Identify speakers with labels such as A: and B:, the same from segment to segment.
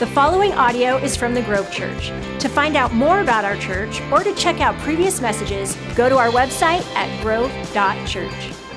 A: The following audio is from the Grove Church. To find out more about our church or to check out previous messages, go to our website at grove.church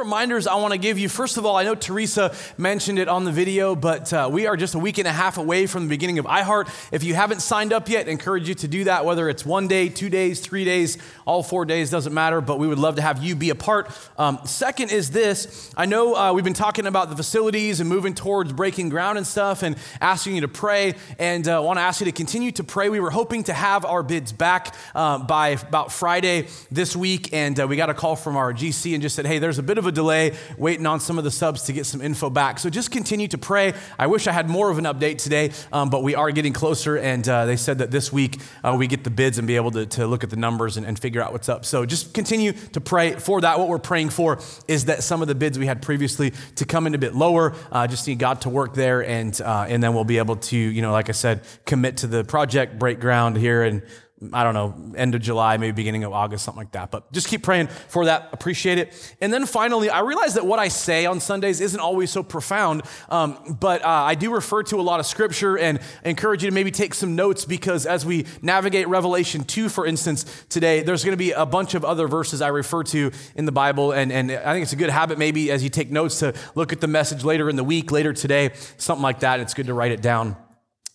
B: reminders I want to give you. First of all, I know Teresa mentioned it on the video, but uh, we are just a week and a half away from the beginning of iHeart. If you haven't signed up yet, I encourage you to do that, whether it's one day, two days, three days, all four days, doesn't matter, but we would love to have you be a part. Um, second is this I know uh, we've been talking about the facilities and moving towards breaking ground and stuff and asking you to pray, and uh, want to ask you to continue to pray. We were hoping to have our bids back uh, by about Friday this week, and uh, we got a call from our GC and just said, hey, there's a bit of a delay waiting on some of the subs to get some info back. So just continue to pray. I wish I had more of an update today, um, but we are getting closer. And uh, they said that this week uh, we get the bids and be able to, to look at the numbers and, and, figure out what's up. So just continue to pray for that. What we're praying for is that some of the bids we had previously to come in a bit lower. Uh, just need God to work there, and uh, and then we'll be able to, you know, like I said, commit to the project, break ground here, and I don't know, end of July, maybe beginning of August, something like that. But just keep praying for that. Appreciate it. And then finally, I realize that what I say on Sundays isn't always so profound, um, but uh, I do refer to a lot of scripture and encourage you to maybe take some notes because as we navigate Revelation 2, for instance, today, there's going to be a bunch of other verses I refer to in the Bible. And, and I think it's a good habit, maybe as you take notes, to look at the message later in the week, later today, something like that. It's good to write it down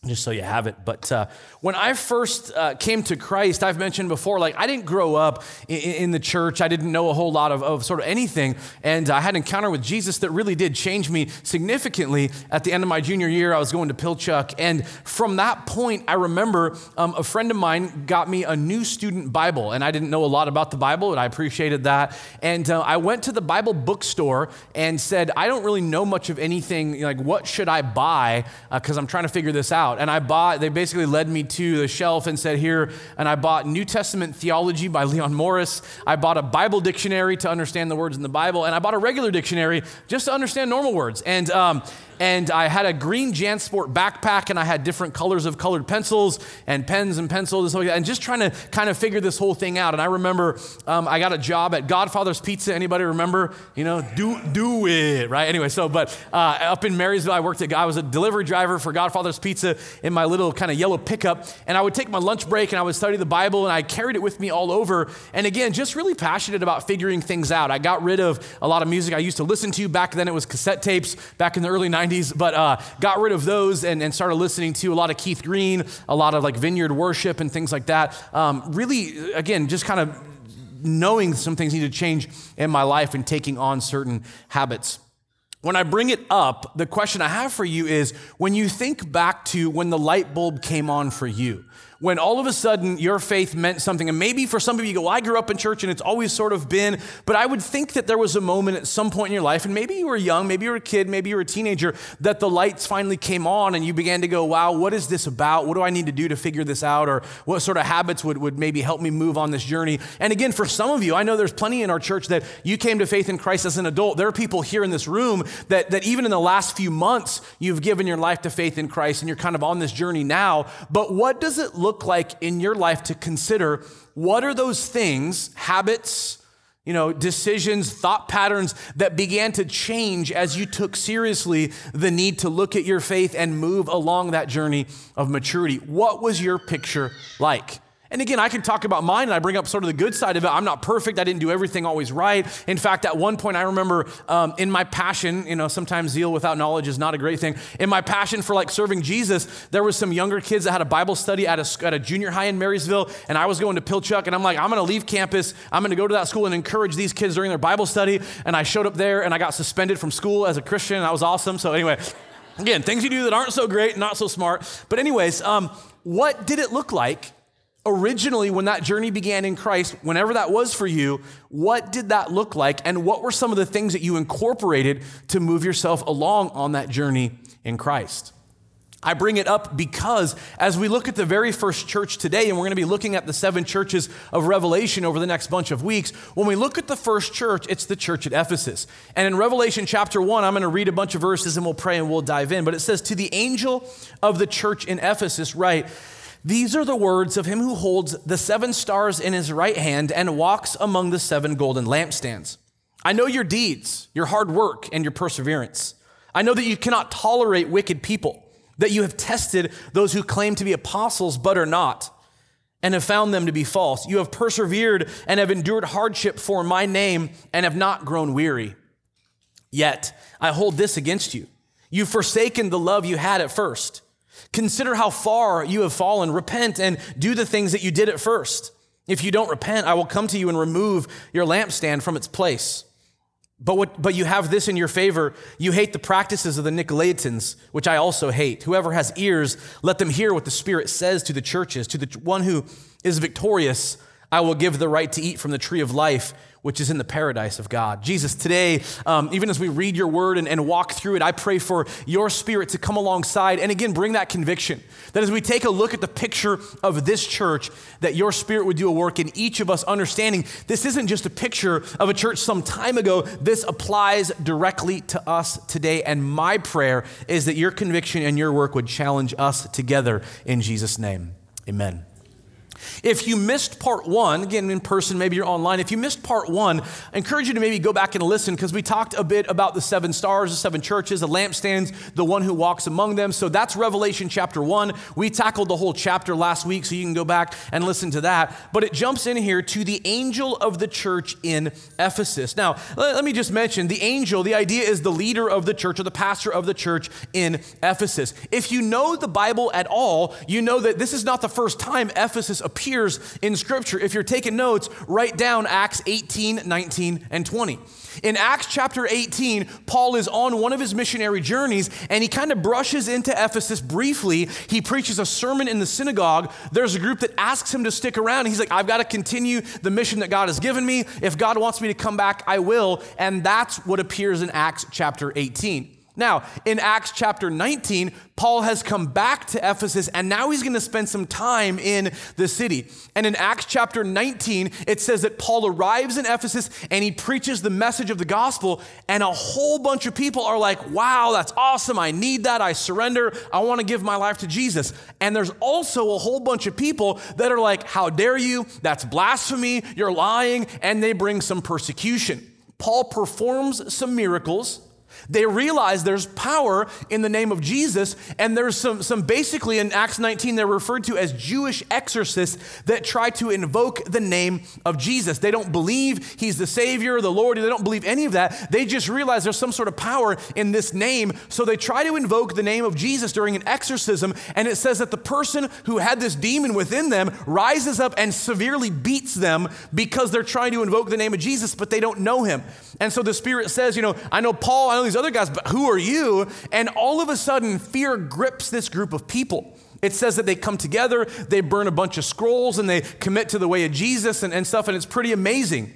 B: just so you have it. But uh, when I first uh, came to Christ, I've mentioned before, like I didn't grow up in, in, the church. I didn't know a whole lot of, of sort of anything. And I had an encounter with Jesus that really did change me significantly at the end of my junior year. I was going to Pilchuck. And from that point, I remember um, a friend of mine got me a new student Bible. And I didn't know a lot about the Bible, and I appreciated that. And uh, I went to the Bible bookstore and said, I don't really know much of anything. Like, what should I buy? Because uh, I'm trying to figure this out out and I bought, they basically led me to the shelf and said, Here, and I bought New Testament Theology by Leon Morris. I bought a Bible dictionary to understand the words in the Bible, and I bought a regular dictionary just to understand normal words. And, um, and I had a green JanSport backpack, and I had different colors of colored pencils and pens and pencils and stuff like that, and just trying to kind of figure this whole thing out. And I remember um, I got a job at Godfather's Pizza. Anybody remember? You know, do do it right. Anyway, so but uh, up in Marysville, I worked at. I was a delivery driver for Godfather's Pizza in my little kind of yellow pickup, and I would take my lunch break and I would study the Bible, and I carried it with me all over. And again, just really passionate about figuring things out. I got rid of a lot of music I used to listen to back then. It was cassette tapes back in the early 90s. 90s, but uh, got rid of those and, and, started listening to a lot of Keith Green, a lot of like vineyard worship and things like that. Um, really, again, just kind of knowing some things need to change in my life and taking on certain habits. When I bring it up, the question I have for you is when you think back to when the light bulb came on for you, when all of a sudden your faith meant something. And maybe for some of you, you go, well, I grew up in church and it's always sort of been, but I would think that there was a moment at some point in your life, and maybe you were young, maybe you were a kid, maybe you were a teenager, that the lights finally came on and you began to go, wow, what is this about? What do I need to do to figure this out? Or what sort of habits would, would maybe help me move on this journey? And again, for some of you, I know there's plenty in our church that you came to faith in Christ as an adult. There are people here in this room that, that even in the last few months, you've given your life to faith in Christ and you're kind of on this journey now. But what does it look like in your life to consider what are those things, habits, you know, decisions, thought patterns that began to change as you took seriously the need to look at your faith and move along that journey of maturity. What was your picture like? And again, I can talk about mine and I bring up sort of the good side of it. I'm not perfect. I didn't do everything always right. In fact, at one point, I remember um, in my passion, you know, sometimes zeal without knowledge is not a great thing. In my passion for like serving Jesus, there was some younger kids that had a Bible study at a, at a junior high in Marysville. And I was going to Pilchuck and I'm like, I'm going to leave campus. I'm going to go to that school and encourage these kids during their Bible study. And I showed up there and I got suspended from school as a Christian. That was awesome. So anyway, again, things you do that aren't so great, not so smart. But anyways, um, what did it look like originally when that journey began in Christ, whenever that was for you, what did that look like? And what were some of the things that you incorporated to move yourself along on that journey in Christ? I bring it up because as we look at the very first church today, and we're going to be looking at the seven churches of Revelation over the next bunch of weeks, when we look at the first church, it's the church at Ephesus. And in Revelation chapter one, I'm going to read a bunch of verses and we'll pray and we'll dive in. But it says, To the angel of the church in Ephesus, write, these are the words of him who holds the seven stars in his right hand and walks among the seven golden lampstands. I know your deeds, your hard work, and your perseverance. I know that you cannot tolerate wicked people. that you have tested those who claim to be apostles but are not, and have found them to be false. You have persevered and have endured hardship for my name and have not grown weary. Yet I hold this against you. You've forsaken the love you had at first. Consider how far you have fallen. Repent and do the things that you did at first. If you don't repent, I will come to you and remove your lampstand from its place. But, what, but you have this in your favor. You hate the practices of the Nicolaitans, which I also hate. Whoever has ears, let them hear what the Spirit says to the churches. To the one who is victorious, I will give the right to eat from the tree of life which is in the paradise of God. Jesus, today, um, even as we read your word and, and walk through it, I pray for your spirit to come alongside and again bring that conviction. That as we take a look at the picture of this church, that your spirit would do a work in each of us, understanding this isn't just a picture of a church some time ago, this applies directly to us today. And my prayer is that your conviction and your work would challenge us together in Jesus' name. Amen. If you missed part one, again in person, maybe you're online, if you missed part one, I encourage you to maybe go back and listen because we talked a bit about the seven stars, the seven churches, the lampstands, the one who walks among them. So that's Revelation chapter one. We tackled the whole chapter last week, so you can go back and listen to that. But it jumps in here to the angel of the church in Ephesus. Now, let, me just mention the angel, the idea is the leader of the church or the pastor of the church in Ephesus. If you know the Bible at all, you know that this is not the first time Ephesus appears in Scripture. If you're taking notes, write down Acts 18, 19, and 20. In Acts chapter 18, Paul is on one of his missionary journeys and he kind of brushes into Ephesus briefly. He preaches a sermon in the synagogue. There's a group that asks him to stick around. He's like, I've got to continue the mission that God has given me. If God wants me to come back, I will. And that's what appears in Acts chapter 18. Now, in Acts chapter 19, Paul has come back to Ephesus and now he's going to spend some time in the city. And in Acts chapter 19, it says that Paul arrives in Ephesus and he preaches the message of the gospel, and a whole bunch of people are like, wow, that's awesome. I need that. I surrender. I want to give my life to Jesus. And there's also a whole bunch of people that are like, how dare you? That's blasphemy. You're lying. And they bring some persecution. Paul performs some miracles they realize there's power in the name of Jesus, and there's some, some basically in Acts 19, they're referred to as Jewish exorcists that try to invoke the name of Jesus. They don't believe he's the Savior, the Lord, they don't believe any of that. They just realize there's some sort of power in this name, so they try to invoke the name of Jesus during an exorcism, and it says that the person who had this demon within them rises up and severely beats them because they're trying to invoke the name of Jesus, but they don't know him. And so the Spirit says, You know, I know Paul, I know other guys, but who are you? And all of a sudden, fear grips this group of people. It says that they come together, they burn a bunch of scrolls, and they commit to the way of Jesus and, and stuff, and it's pretty amazing.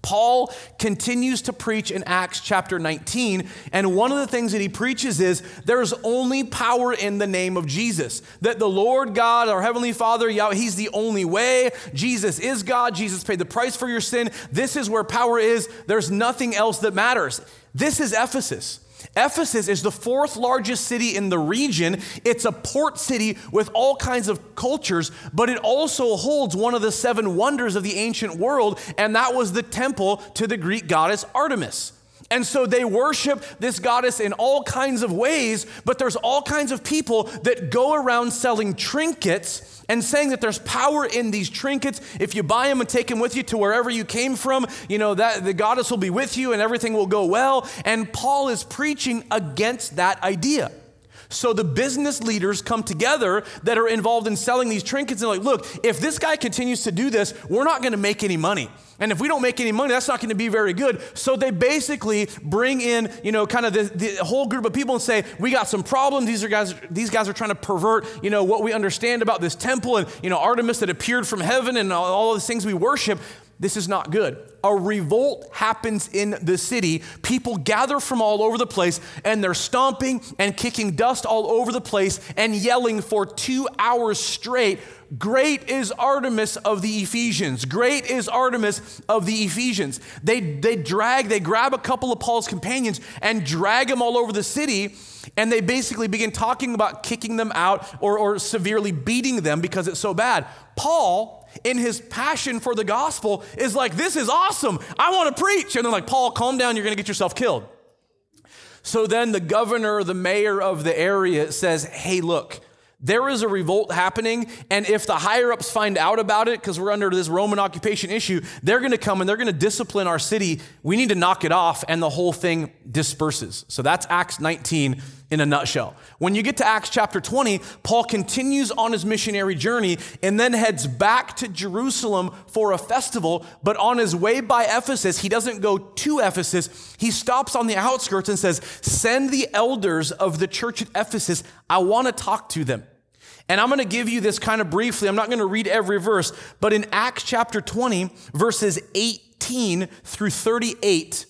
B: Paul continues to preach in Acts chapter 19, and one of the things that he preaches is there's only power in the name of Jesus. That the Lord God, our Heavenly Father, Yahweh, He's the only way. Jesus is God. Jesus paid the price for your sin. This is where power is. There's nothing else that matters. This is Ephesus. Ephesus is the fourth largest city in the region. It's a port city with all kinds of cultures, but it also holds one of the seven wonders of the ancient world, and that was the temple to the Greek goddess Artemis. And so they worship this goddess in all kinds of ways, but there's all kinds of people that go around selling trinkets and saying that there's power in these trinkets. If you buy them and take them with you to wherever you came from, you know, that the goddess will be with you and everything will go well. And Paul is preaching against that idea. So the business leaders come together that are involved in selling these trinkets and like, look, if this guy continues to do this, we're not going to make any money. And if we don't make any money, that's not going to be very good. So they basically bring in, you know, kind of the, the, whole group of people and say, we got some problems. These are guys, these guys are trying to pervert, you know, what we understand about this temple and, you know, Artemis that appeared from heaven and all, all these things we worship. This is not good. A revolt happens in the city. People gather from all over the place and they're stomping and kicking dust all over the place and yelling for two hours straight Great is Artemis of the Ephesians. Great is Artemis of the Ephesians. They, they drag, they grab a couple of Paul's companions and drag them all over the city. And they basically begin talking about kicking them out or, or severely beating them because it's so bad. Paul, in his passion for the gospel, is like, This is awesome. I want to preach. And they're like, Paul, calm down. You're going to get yourself killed. So then the governor, the mayor of the area says, Hey, look, there is a revolt happening, and if the higher ups find out about it, because we're under this Roman occupation issue, they're gonna come and they're gonna discipline our city. We need to knock it off, and the whole thing disperses. So that's Acts 19 in a nutshell. When you get to Acts chapter 20, Paul continues on his missionary journey and then heads back to Jerusalem for a festival. But on his way by Ephesus, he doesn't go to Ephesus. He stops on the outskirts and says, Send the elders of the church at Ephesus. I want to talk to them. And I'm going to give you this kind of briefly. I'm not going to read every verse, but in Acts chapter 20, verses 18 through 38,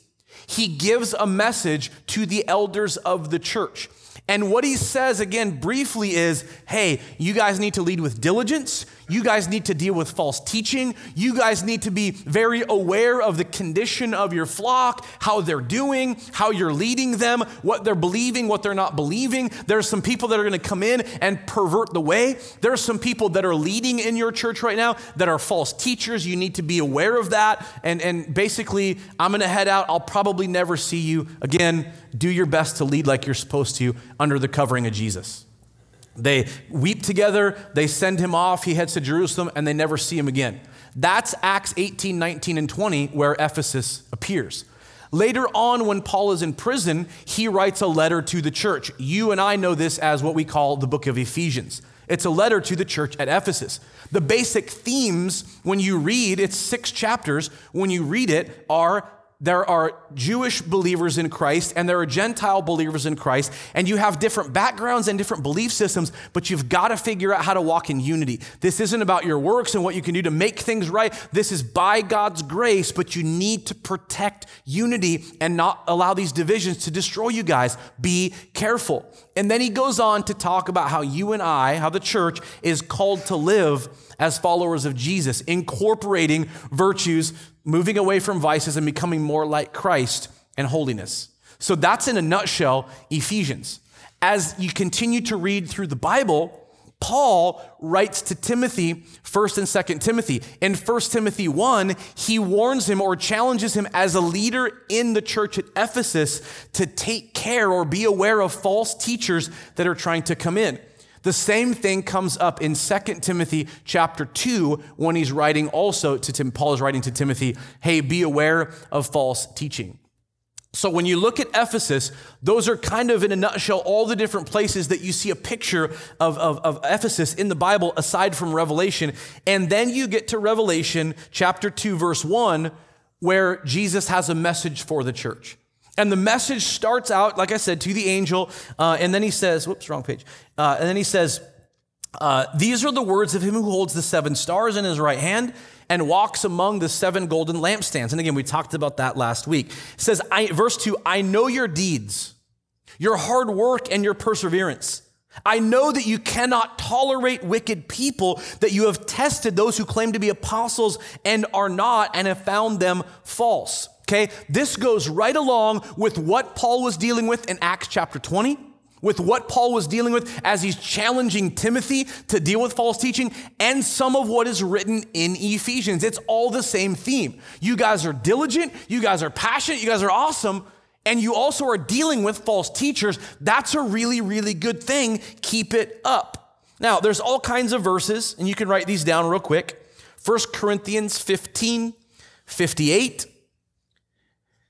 B: he gives a message to the elders of the church. And what he says again briefly is hey, you guys need to lead with diligence. You guys need to deal with false teaching. You guys need to be very aware of the condition of your flock, how they're doing, how you're leading them, what they're believing, what they're not believing. There's some people that are going to come in and pervert the way. There are some people that are leading in your church right now that are false teachers. You need to be aware of that. And, and basically, I'm going to head out. I'll probably never see you again. Do your best to lead like you're supposed to under the covering of Jesus. They weep together, they send him off, he heads to Jerusalem, and they never see him again. That's Acts 18, 19, and 20, where Ephesus appears. Later on, when Paul is in prison, he writes a letter to the church. You and I know this as what we call the book of Ephesians. It's a letter to the church at Ephesus. The basic themes, when you read, it's six chapters, when you read it, are there are Jewish believers in Christ and there are Gentile believers in Christ, and you have different backgrounds and different belief systems, but you've got to figure out how to walk in unity. This isn't about your works and what you can do to make things right. This is by God's grace, but you need to protect unity and not allow these divisions to destroy you guys. Be careful. And then he goes on to talk about how you and I, how the church is called to live as followers of Jesus, incorporating virtues moving away from vices and becoming more like Christ and holiness. So that's in a nutshell Ephesians. As you continue to read through the Bible, Paul writes to Timothy, 1st and 2nd Timothy. In 1 Timothy 1, he warns him or challenges him as a leader in the church at Ephesus to take care or be aware of false teachers that are trying to come in. The same thing comes up in 2 Timothy chapter 2 when he's writing also to Tim, Paul is writing to Timothy, hey, be aware of false teaching. So when you look at Ephesus, those are kind of in a nutshell all the different places that you see a picture of, of, of Ephesus in the Bible aside from Revelation. And then you get to Revelation chapter 2, verse 1, where Jesus has a message for the church. And the message starts out, like I said, to the angel, uh, and then he says, whoops, wrong page. Uh, and then he says, uh, These are the words of him who holds the seven stars in his right hand and walks among the seven golden lampstands. And again, we talked about that last week. It says, I, verse 2 I know your deeds, your hard work, and your perseverance. I know that you cannot tolerate wicked people, that you have tested those who claim to be apostles and are not, and have found them false. Okay, this goes right along with what Paul was dealing with in Acts chapter 20, with what Paul was dealing with as he's challenging Timothy to deal with false teaching, and some of what is written in Ephesians. It's all the same theme. You guys are diligent, you guys are passionate, you guys are awesome, and you also are dealing with false teachers. That's a really, really good thing. Keep it up. Now, there's all kinds of verses, and you can write these down real quick. 1 Corinthians 15, 58.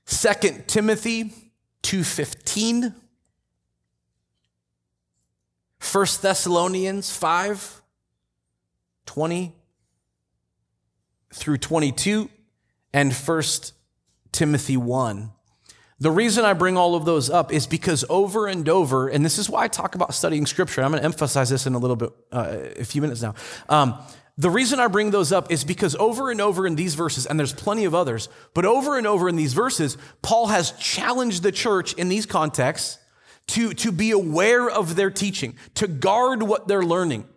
B: 2 Timothy 2:15 1 Thessalonians 5 20 through 22 and 1 Timothy 1. The reason I bring all of those up is because over and over, and this is why I talk about studying scripture. I'm going to emphasize this in a little bit, uh, a few minutes now. Um, the reason I bring those up is because over and over in these verses, and there's plenty of others, but over and over in these verses, Paul has challenged the church in these contexts to, to be aware of their teaching, to guard what they're learning,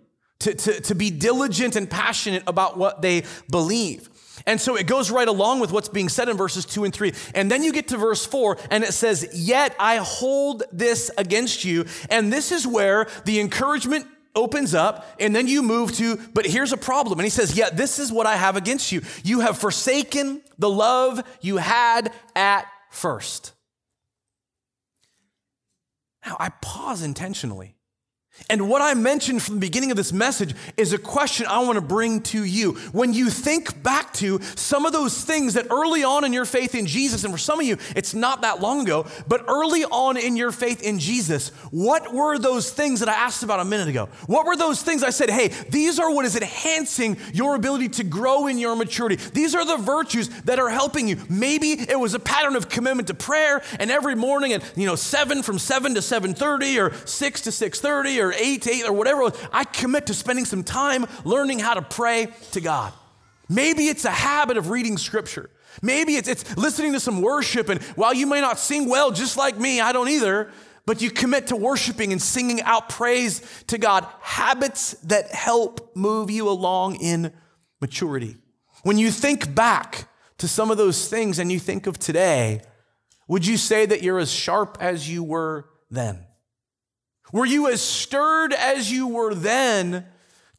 B: to, to, to be diligent and passionate about what they believe. And so it goes right along with what's being said in verses two and three. And then you get to verse four, and it says, Yet I hold this against you. And this is where the encouragement opens up and then you move to, but here's a problem. And he says, Yeah, this is what I have against you. You have forsaken the love you had at first. Now, I pause intentionally and what I mentioned from the beginning of this message is a question I want to bring to you. When you think back to some of those things that early on in your faith in Jesus, and for some of you, it's not that long ago, but early on in your faith in Jesus, what were those things that I asked about a minute ago? What were those things I said, hey, these are what is enhancing your ability to grow in your maturity? These are the virtues that are helping you. Maybe it was a pattern of commitment to prayer and every morning at, you know, 7 from 7 to 7.30 or 6 to 6.30 or eight to eight or whatever I commit to spending some time learning how to pray to God. Maybe it's a habit of reading scripture. Maybe it's, it's listening to some worship, and while you may not sing well, just like me, I don't either, but you commit to worshiping and singing out praise to God. Habits that help move you along in maturity. When you think back to some of those things and you think of today, would you say that you're as sharp as you were then? Were you as stirred as you were then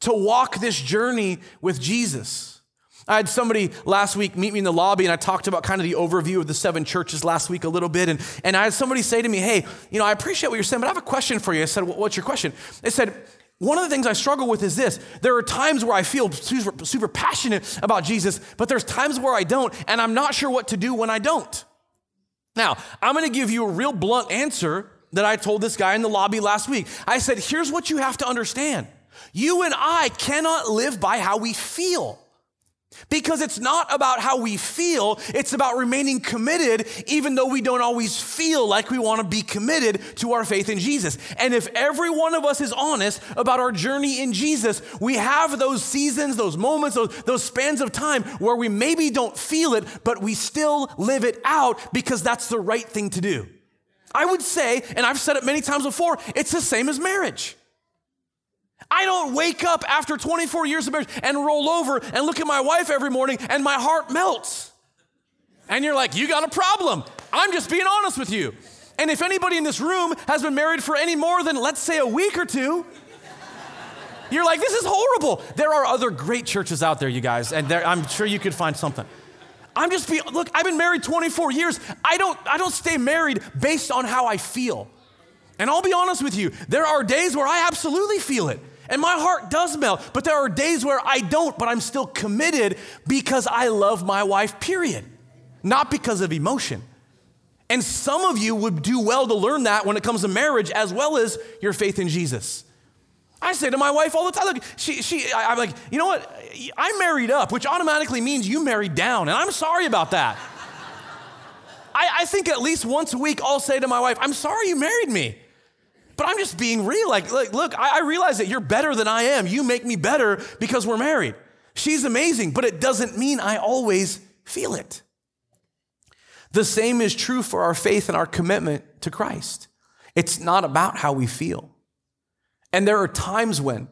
B: to walk this journey with Jesus? I had somebody last week meet me in the lobby and I talked about kind of the overview of the seven churches last week a little bit. And, and I had somebody say to me, Hey, you know, I appreciate what you're saying, but I have a question for you. I said, What's your question? They said, one of the things I struggle with is this. There are times where I feel super, super passionate about Jesus, but there's times where I don't, and I'm not sure what to do when I don't. Now, I'm gonna give you a real blunt answer that I told this guy in the lobby last week. I said, here's what you have to understand. You and I cannot live by how we feel. Because it's not about how we feel, it's about remaining committed, even though we don't always feel like we want to be committed to our faith in Jesus. And if every one of us is honest about our journey in Jesus, we have those seasons, those moments, those, those spans of time where we maybe don't feel it, but we still live it out because that's the right thing to do. I would say, and I've said it many times before, it's the same as marriage. I don't wake up after 24 years of marriage and roll over and look at my wife every morning and my heart melts. And you're like, you got a problem. I'm just being honest with you. And if anybody in this room has been married for any more than, let's say, a week or two, you're like, this is horrible. There are other great churches out there, you guys, and I'm sure you could find something. I'm just be look, I've been married 24 years. I don't I don't stay married based on how I feel. And I'll be honest with you, there are days where I absolutely feel it. And my heart does melt, but there are days where I don't, but I'm still committed because I love my wife, period. Not because of emotion. And some of you would do well to learn that when it comes to marriage as well as your faith in Jesus. I say to my wife all the time, look, she, she, I, am like, you know what? I married up, which automatically means you married down, and I'm sorry about that. I, I think at least once a week I'll say to my wife, I'm sorry you married me. But I'm just being real. Like, like look, I, I realize that you're better than I am. You make me better because we're married. She's amazing, but it doesn't mean I always feel it. The same is true for our faith and our commitment to Christ. It's not about how we feel. And there are times when,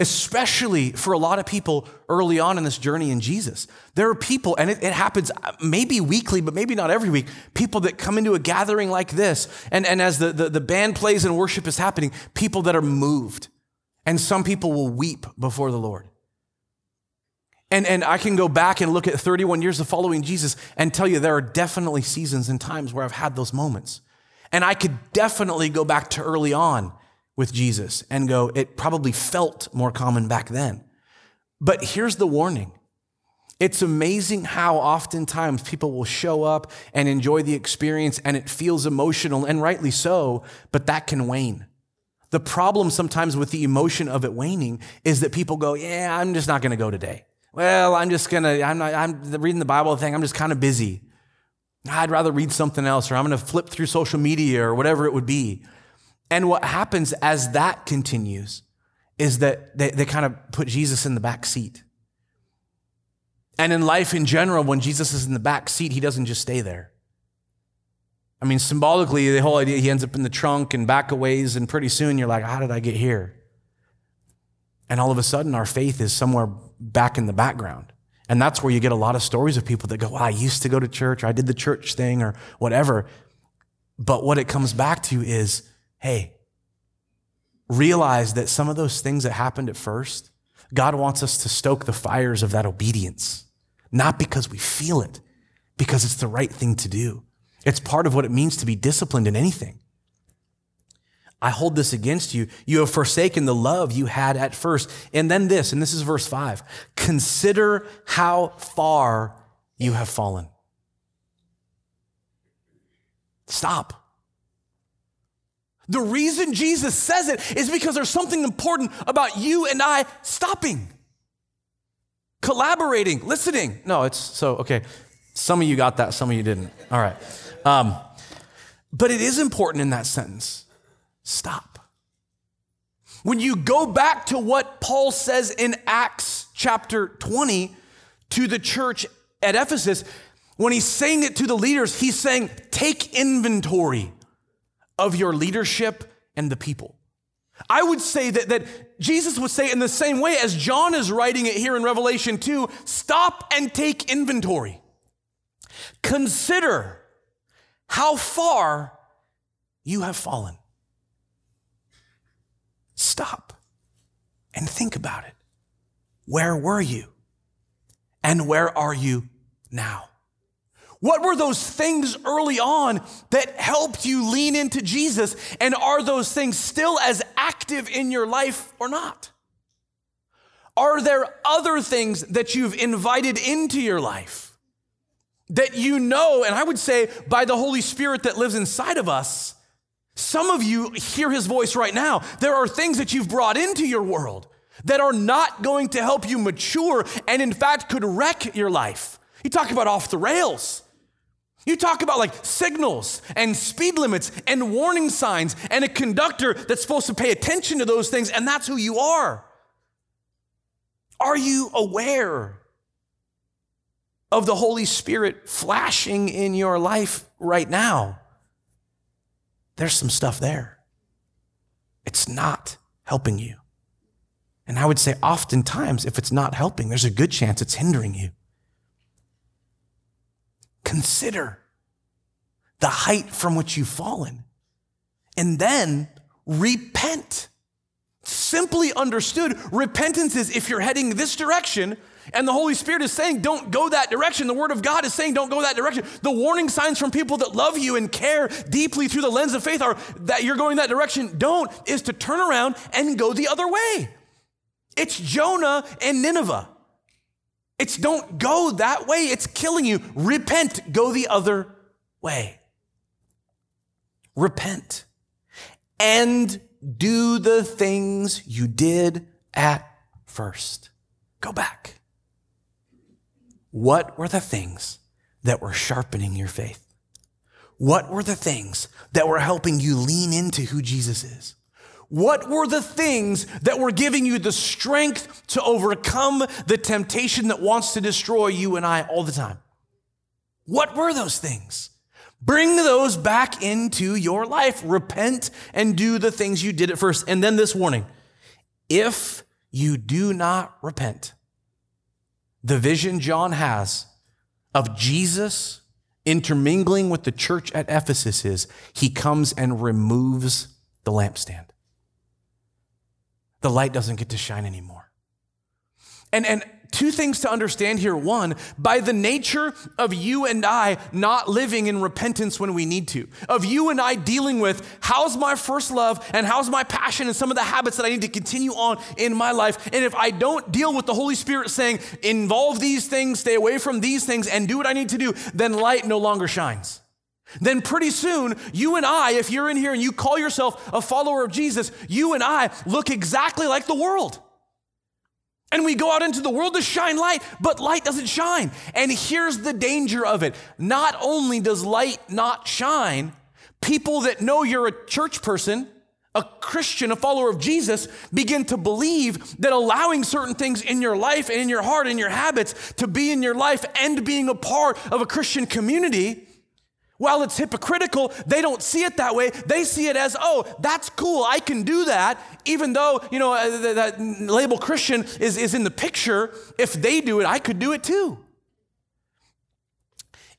B: especially for a lot of people early on in this journey in Jesus, there are people, and it, it, happens uh, maybe weekly, but maybe not every week, people that come into a gathering like this, and, and as the, the, the band plays and worship is happening, people that are moved. And some people will weep before the Lord. And, and I can go back and look at 31 years of following Jesus and tell you there are definitely seasons and times where I've had those moments. And I could definitely go back to early on with Jesus and go, it probably felt more common back then. But here's the warning. It's amazing how oftentimes people will show up and enjoy the experience and it feels emotional and rightly so, but that can wane. The problem sometimes with the emotion of it waning is that people go, yeah, I'm just not going to go today. Well, I'm just going to, I'm not, I'm reading the Bible thing. I'm just kind of busy. I'd rather read something else or I'm going to flip through social media or whatever it would be. And what happens as that continues is that they, they kind of put Jesus in the back seat. And in life in general, when Jesus is in the back seat, he doesn't just stay there. I mean, symbolically, the whole idea, he ends up in the trunk and back a ways, and pretty soon you're like, how did I get here? And all of a sudden, our faith is somewhere back in the background. And that's where you get a lot of stories of people that go, well, I used to go to church, or I did the church thing, or whatever. But what it comes back to is hey, realize that some of those things that happened at first, God wants us to stoke the fires of that obedience, not because we feel it, because it's the right thing to do. It's part of what it means to be disciplined in anything. I hold this against you. You have forsaken the love you had at first. And then this, and this is verse five consider how far you have fallen. Stop. The reason Jesus says it is because there's something important about you and I stopping, collaborating, listening. No, it's so, okay. Some of you got that, some of you didn't. All right. Um, but it is important in that sentence. Stop. When you go back to what Paul says in Acts chapter 20 to the church at Ephesus, when he's saying it to the leaders, he's saying, take inventory of your leadership and the people. I would say that, that Jesus would say in the same way as John is writing it here in Revelation 2 stop and take inventory. Consider how far you have fallen. Stop and think about it. Where were you? And where are you now? What were those things early on that helped you lean into Jesus? And are those things still as active in your life or not? Are there other things that you've invited into your life that you know, and I would say by the Holy Spirit that lives inside of us, some of you hear his voice right now. There are things that you've brought into your world that are not going to help you mature and, in fact, could wreck your life. You talk about off the rails. You talk about like signals and speed limits and warning signs and a conductor that's supposed to pay attention to those things, and that's who you are. Are you aware of the Holy Spirit flashing in your life right now, there's some stuff there. It's not helping you. And I would say, oftentimes, if it's not helping, there's a good chance it's hindering you. Consider the height from which you've fallen and then repent. Simply understood, repentance is if you're heading this direction, and the Holy Spirit is saying, don't go that direction. The Word of God is saying, don't go that direction. The warning signs from people that love you and care deeply through the lens of faith are that you're going that direction. Don't, is to turn around and go the other way. It's Jonah and Nineveh. It's don't go that way. It's killing you. Repent, go the other way. Repent and do the things you did at first. Go back. What were the things that were sharpening your faith? What were the things that were helping you lean into who Jesus is? What were the things that were giving you the strength to overcome the temptation that wants to destroy you and I all the time? What were those things? Bring those back into your life. Repent and do the things you did at first. And then this warning if you do not repent, the vision John has of Jesus intermingling with the church at Ephesus is he comes and removes the lampstand. The light doesn't get to shine anymore. And, and two things to understand here. One, by the nature of you and I not living in repentance when we need to, of you and I dealing with how's my first love and how's my passion and some of the habits that I need to continue on in my life. And if I don't deal with the Holy Spirit saying, involve these things, stay away from these things, and do what I need to do, then light no longer shines. Then, pretty soon, you and I, if you're in here and you call yourself a follower of Jesus, you and I look exactly like the world. And we go out into the world to shine light, but light doesn't shine. And here's the danger of it not only does light not shine, people that know you're a church person, a Christian, a follower of Jesus, begin to believe that allowing certain things in your life and in your heart and your habits to be in your life and being a part of a Christian community while it's hypocritical, they don't see it that way. They see it as, oh, that's cool. I can do that. Even though, you know, uh, that label Christian is, is in the picture. If they do it, I could do it too.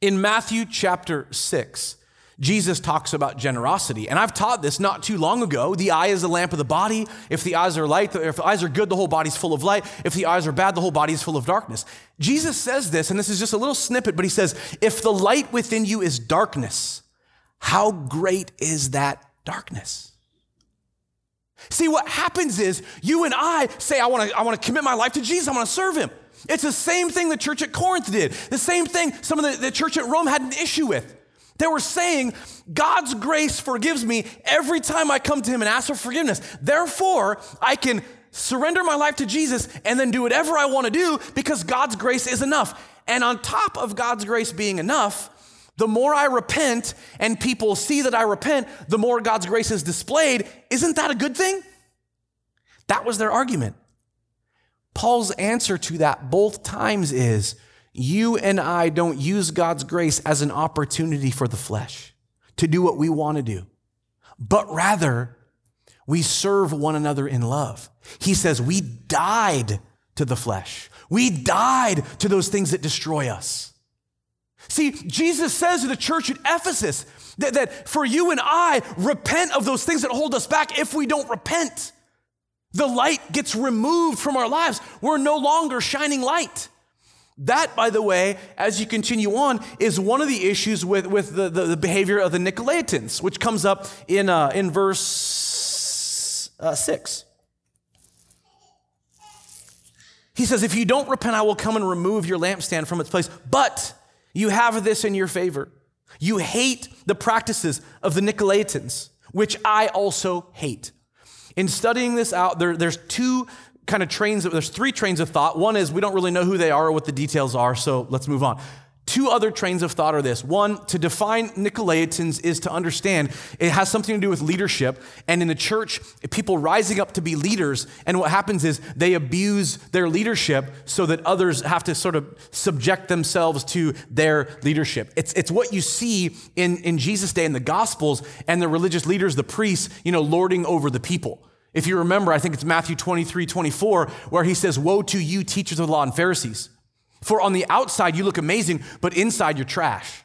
B: In Matthew chapter 6, Jesus talks about generosity. And I've taught this not too long ago. The eye is the lamp of the body. If the eyes are light, if the eyes are good, the whole body's full of light. If the eyes are bad, the whole body is full of darkness. Jesus says this, and this is just a little snippet, but he says, If the light within you is darkness, how great is that darkness? See, what happens is you and I say, I wanna, I wanna commit my life to Jesus, I wanna serve him. It's the same thing the church at Corinth did, the same thing some of the, the church at Rome had an issue with. They were saying, God's grace forgives me every time I come to him and ask for forgiveness. Therefore, I can surrender my life to Jesus and then do whatever I wanna do because God's grace is enough. And on top of God's grace being enough, the more I repent and people see that I repent, the more God's grace is displayed. Isn't that a good thing? That was their argument. Paul's answer to that both times is you and I don't use God's grace as an opportunity for the flesh to do what we want to do, but rather we serve one another in love. He says we died to the flesh. We died to those things that destroy us. See, Jesus says to the church at Ephesus that, that for you and I, repent of those things that hold us back if we don't repent. The light gets removed from our lives. We're no longer shining light. That, by the way, as you continue on, is one of the issues with, with the, the, the behavior of the Nicolaitans, which comes up in, uh, in verse uh, 6. He says, If you don't repent, I will come and remove your lampstand from its place. But you have this in your favor. You hate the practices of the Nicolaitans, which I also hate. In studying this out, there, there's two kind of trains there's three trains of thought. One is we don't really know who they are or what the details are, so let's move on. Two other trains of thought are this. One, to define Nicolaitans is to understand it has something to do with leadership. And in the church, people rising up to be leaders, and what happens is they abuse their leadership so that others have to sort of subject themselves to their leadership. It's, it's what you see in, in Jesus' day in the Gospels and the religious leaders, the priests, you know, lording over the people. If you remember, I think it's Matthew 23, 24, where he says, Woe to you, teachers of the law and Pharisees. For on the outside, you look amazing, but inside, you're trash.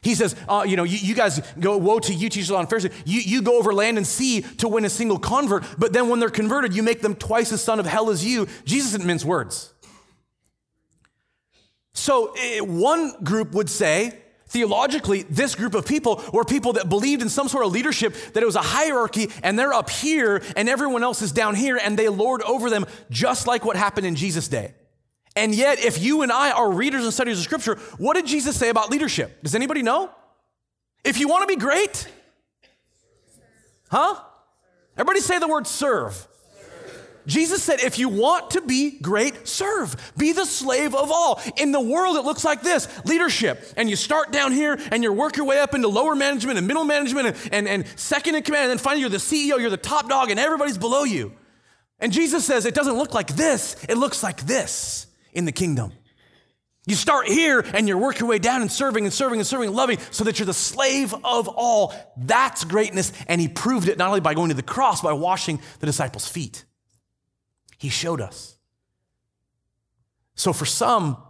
B: He says, uh, you know, you, you, guys go, woe to you, teachers on Pharisee. You, you go over land and sea to win a single convert, but then when they're converted, you make them twice as son of hell as you. Jesus didn't mince words. So eh, one group would say, theologically, this group of people were people that believed in some sort of leadership, that it was a hierarchy, and they're up here, and everyone else is down here, and they lord over them, just like what happened in Jesus' day. And yet, if you and I are readers and studies of Scripture, what did Jesus say about leadership? Does anybody know? If you want to be great, huh? Everybody say the word serve. Jesus said, if you want to be great, serve. Be the slave of all. In the world, it looks like this leadership. And you start down here and you work your way up into lower management and middle management and, and, and second in command. And then finally, you're the CEO, you're the top dog, and everybody's below you. And Jesus says, it doesn't look like this, it looks like this in the kingdom. You start here and you work your way down and serving and serving and serving and loving so that you're the slave of all. That's greatness. And he proved it not only by going to the cross, by washing the disciples' feet. He showed us. So for some,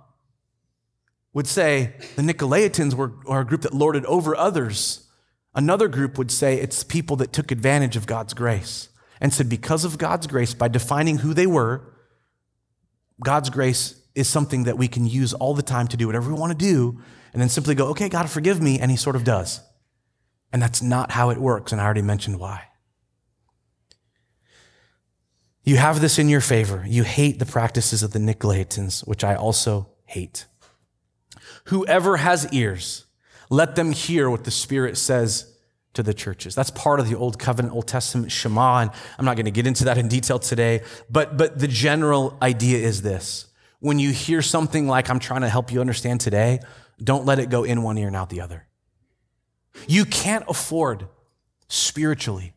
B: would say the Nicolaitans were, a group that lorded over others. Another group would say it's people that took advantage of God's grace and said, because of God's grace, by defining who they were, God's grace is something that we can use all the time to do whatever we want to do, and then simply go, okay, God, forgive me, and He sort of does. And that's not how it works, and I already mentioned why. You have this in your favor. You hate the practices of the Nicolaitans, which I also hate. Whoever has ears, let them hear what the Spirit says to the churches. That's part of the Old Covenant, Old Testament Shema, and I'm not going to get into that in detail today, but, but the general idea is this. When you hear something like, I'm trying to help you understand today, don't let it go in one ear and out the other. You can't afford spiritually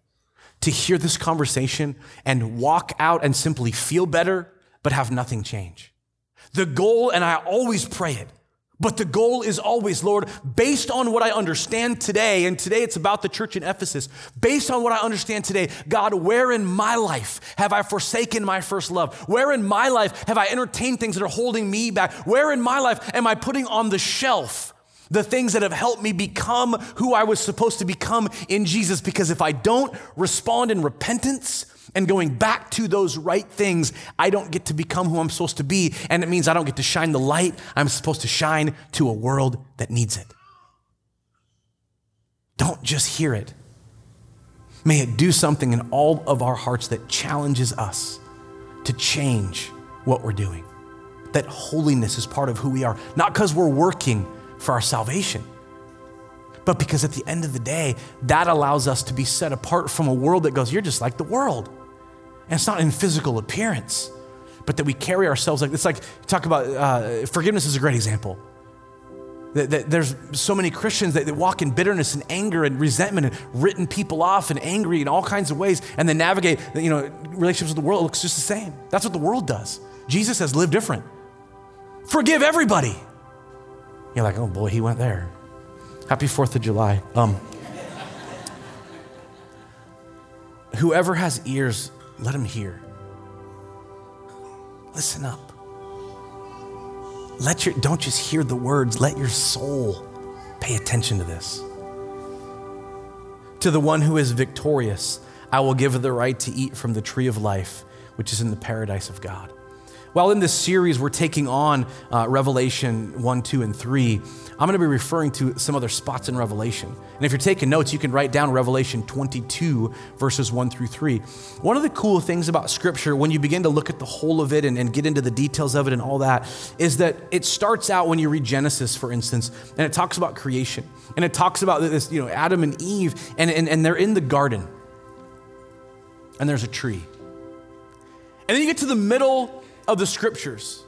B: to hear this conversation and walk out and simply feel better, but have nothing change. The goal, and I always pray it, but the goal is always, Lord, based on what I understand today, and today it's about the church in Ephesus, based on what I understand today, God, where in my life have I forsaken my first love? Where in my life have I entertained things that are holding me back? Where in my life am I putting on the shelf the things that have helped me become who I was supposed to become in Jesus? Because if I don't respond in repentance, and going back to those right things, I don't get to become who I'm supposed to be. And it means I don't get to shine the light I'm supposed to shine to a world that needs it. Don't just hear it. May it do something in all of our hearts that challenges us to change what we're doing. That holiness is part of who we are, not because we're working for our salvation, but because at the end of the day, that allows us to be set apart from a world that goes, You're just like the world. And it's not in physical appearance, but that we carry ourselves like it's like talk about uh, forgiveness is a great example. That, that there's so many Christians that, that, walk in bitterness and anger and resentment and written people off and angry in all kinds of ways and then navigate you know relationships with the world looks just the same. That's what the world does. Jesus has lived different. Forgive everybody. You're like, oh boy, he went there. Happy Fourth of July. Um, whoever has ears, let him hear. Listen up. Let your don't just hear the words, let your soul pay attention to this. To the one who is victorious, I will give the right to eat from the tree of life, which is in the paradise of God. While in this series we're taking on uh, Revelation 1, 2, and 3, I'm going to be referring to some other spots in Revelation. And if you're taking notes, you can write down Revelation 22, verses 1 through 3. One of the cool things about Scripture, when you begin to look at the whole of it and, and get into the details of it and all that, is that it starts out when you read Genesis, for instance, and it talks about creation. And it talks about this, you know, Adam and Eve, and, and, and they're in the garden, and there's a tree. And then you get to the middle of the scriptures.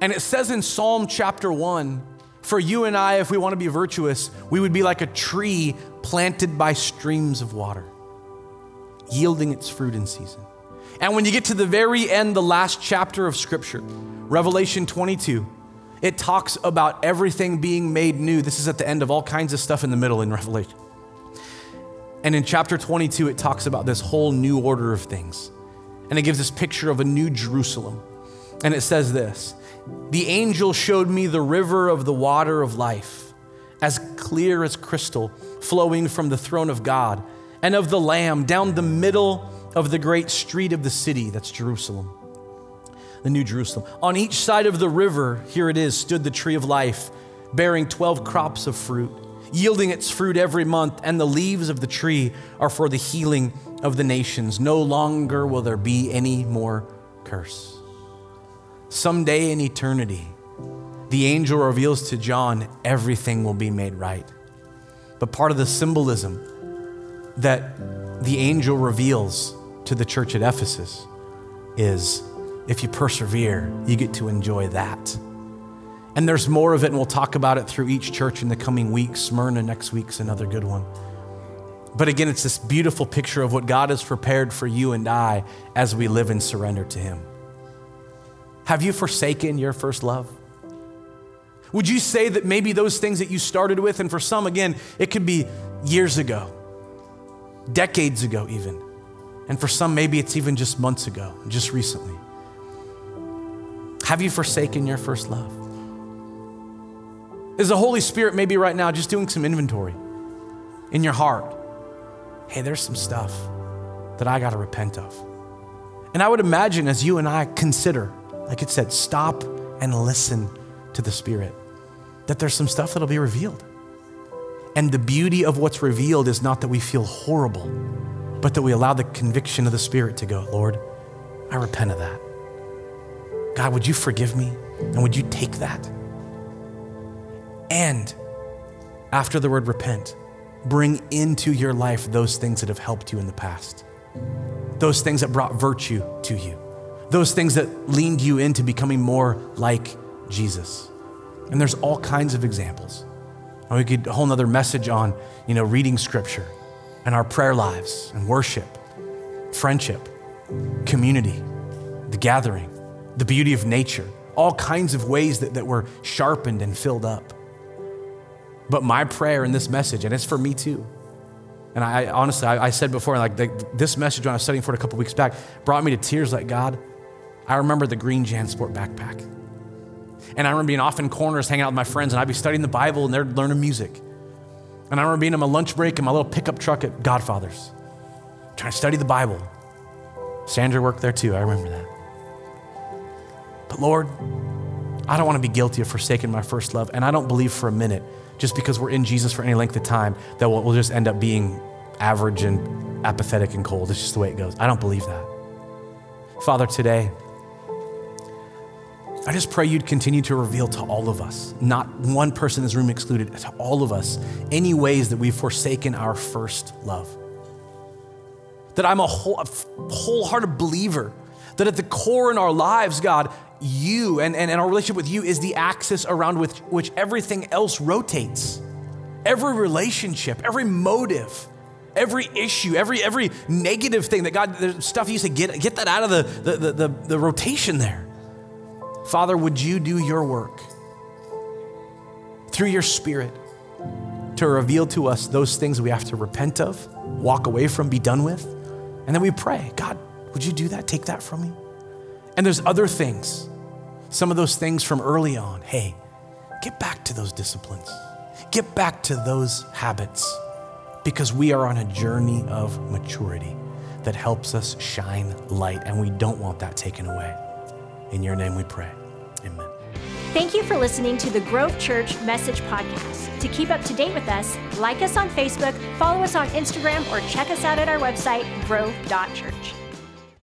B: And it says in Psalm chapter 1 for you and I, if we want to be virtuous, we would be like a tree planted by streams of water, yielding its fruit in season. And when you get to the very end, the last chapter of Scripture, Revelation 22, it talks about everything being made new. This is at the end of all kinds of stuff in the middle in Revelation. And in chapter 22, it talks about this whole new order of things. And it gives this picture of a new Jerusalem. And it says this The angel showed me the river of the water of life, as clear as crystal, flowing from the throne of God and of the Lamb down the middle of the great street of the city, that's Jerusalem, the New Jerusalem. On each side of the river, here it is, stood the tree of life, bearing 12 crops of fruit, yielding its fruit every month, and the leaves of the tree are for the healing of the nations. No longer will there be any more curse. Someday in eternity, the angel reveals to John everything will be made right. But part of the symbolism that the angel reveals to the church at Ephesus is if you persevere, you get to enjoy that. And there's more of it, and we'll talk about it through each church in the coming weeks. Smyrna next week's another good one. But again, it's this beautiful picture of what God has prepared for you and I as we live in surrender to Him. Have you forsaken your first love? Would you say that maybe those things that you started with, and for some, again, it could be years ago, decades ago, even. And for some, maybe it's even just months ago, just recently. Have you forsaken your first love? Is the Holy Spirit maybe right now just doing some inventory in your heart? Hey, there's some stuff that I got to repent of. And I would imagine as you and I consider, like it said, stop and listen to the Spirit, that there's some stuff that'll be revealed. And the beauty of what's revealed is not that we feel horrible, but that we allow the conviction of the Spirit to go, Lord, I repent of that. God, would you forgive me? And would you take that? And after the word repent, bring into your life those things that have helped you in the past, those things that brought virtue to you, those things that leaned you into becoming more like Jesus. And there's all kinds of examples. And we could a whole nother message on, you know, reading scripture and our prayer lives and worship, friendship, community, the gathering, the beauty of nature, all kinds of ways that, that we're sharpened and filled up. But my prayer in this message, and it's for me too. And I honestly, I, I said before, like the, this message when I was studying for it a couple weeks back brought me to tears. Like God, I remember the green JanSport backpack, and I remember being off in corners, hanging out with my friends, and I'd be studying the Bible, and they're learning music. And I remember being in my lunch break in my little pickup truck at Godfather's, trying to study the Bible. Sandra worked there too. I remember that. But Lord, I don't want to be guilty of forsaking my first love, and I don't believe for a minute just because we're in Jesus for any length of time that we'll, we'll just end up being average and apathetic and cold. It's just the way it goes. I don't believe that. Father, today, I just pray you'd continue to reveal to all of us, not one person in this room excluded, to all of us, any ways that we've forsaken our first love. That I'm a, whole, a wholehearted believer that at the core in our lives, God, you and, and, and our relationship with you is the axis around which, which everything else rotates. Every relationship, every motive, every issue, every, every negative thing that God, the stuff you to get, get that out of the, the, the, the, the rotation there. Father, would you do your work through your Spirit to reveal to us those things we have to repent of, walk away from, be done with? And then we pray, God, would you do that? Take that from me? And there's other things, some of those things from early on. Hey, get back to those disciplines, get back to those habits, because we are on a journey of maturity that helps us shine light, and we don't want that taken away. In your name we pray. Amen.
A: Thank you for listening to the Grove Church Message Podcast. To keep up to date with us, like us on Facebook, follow us on Instagram, or check us out at our website, grove.church.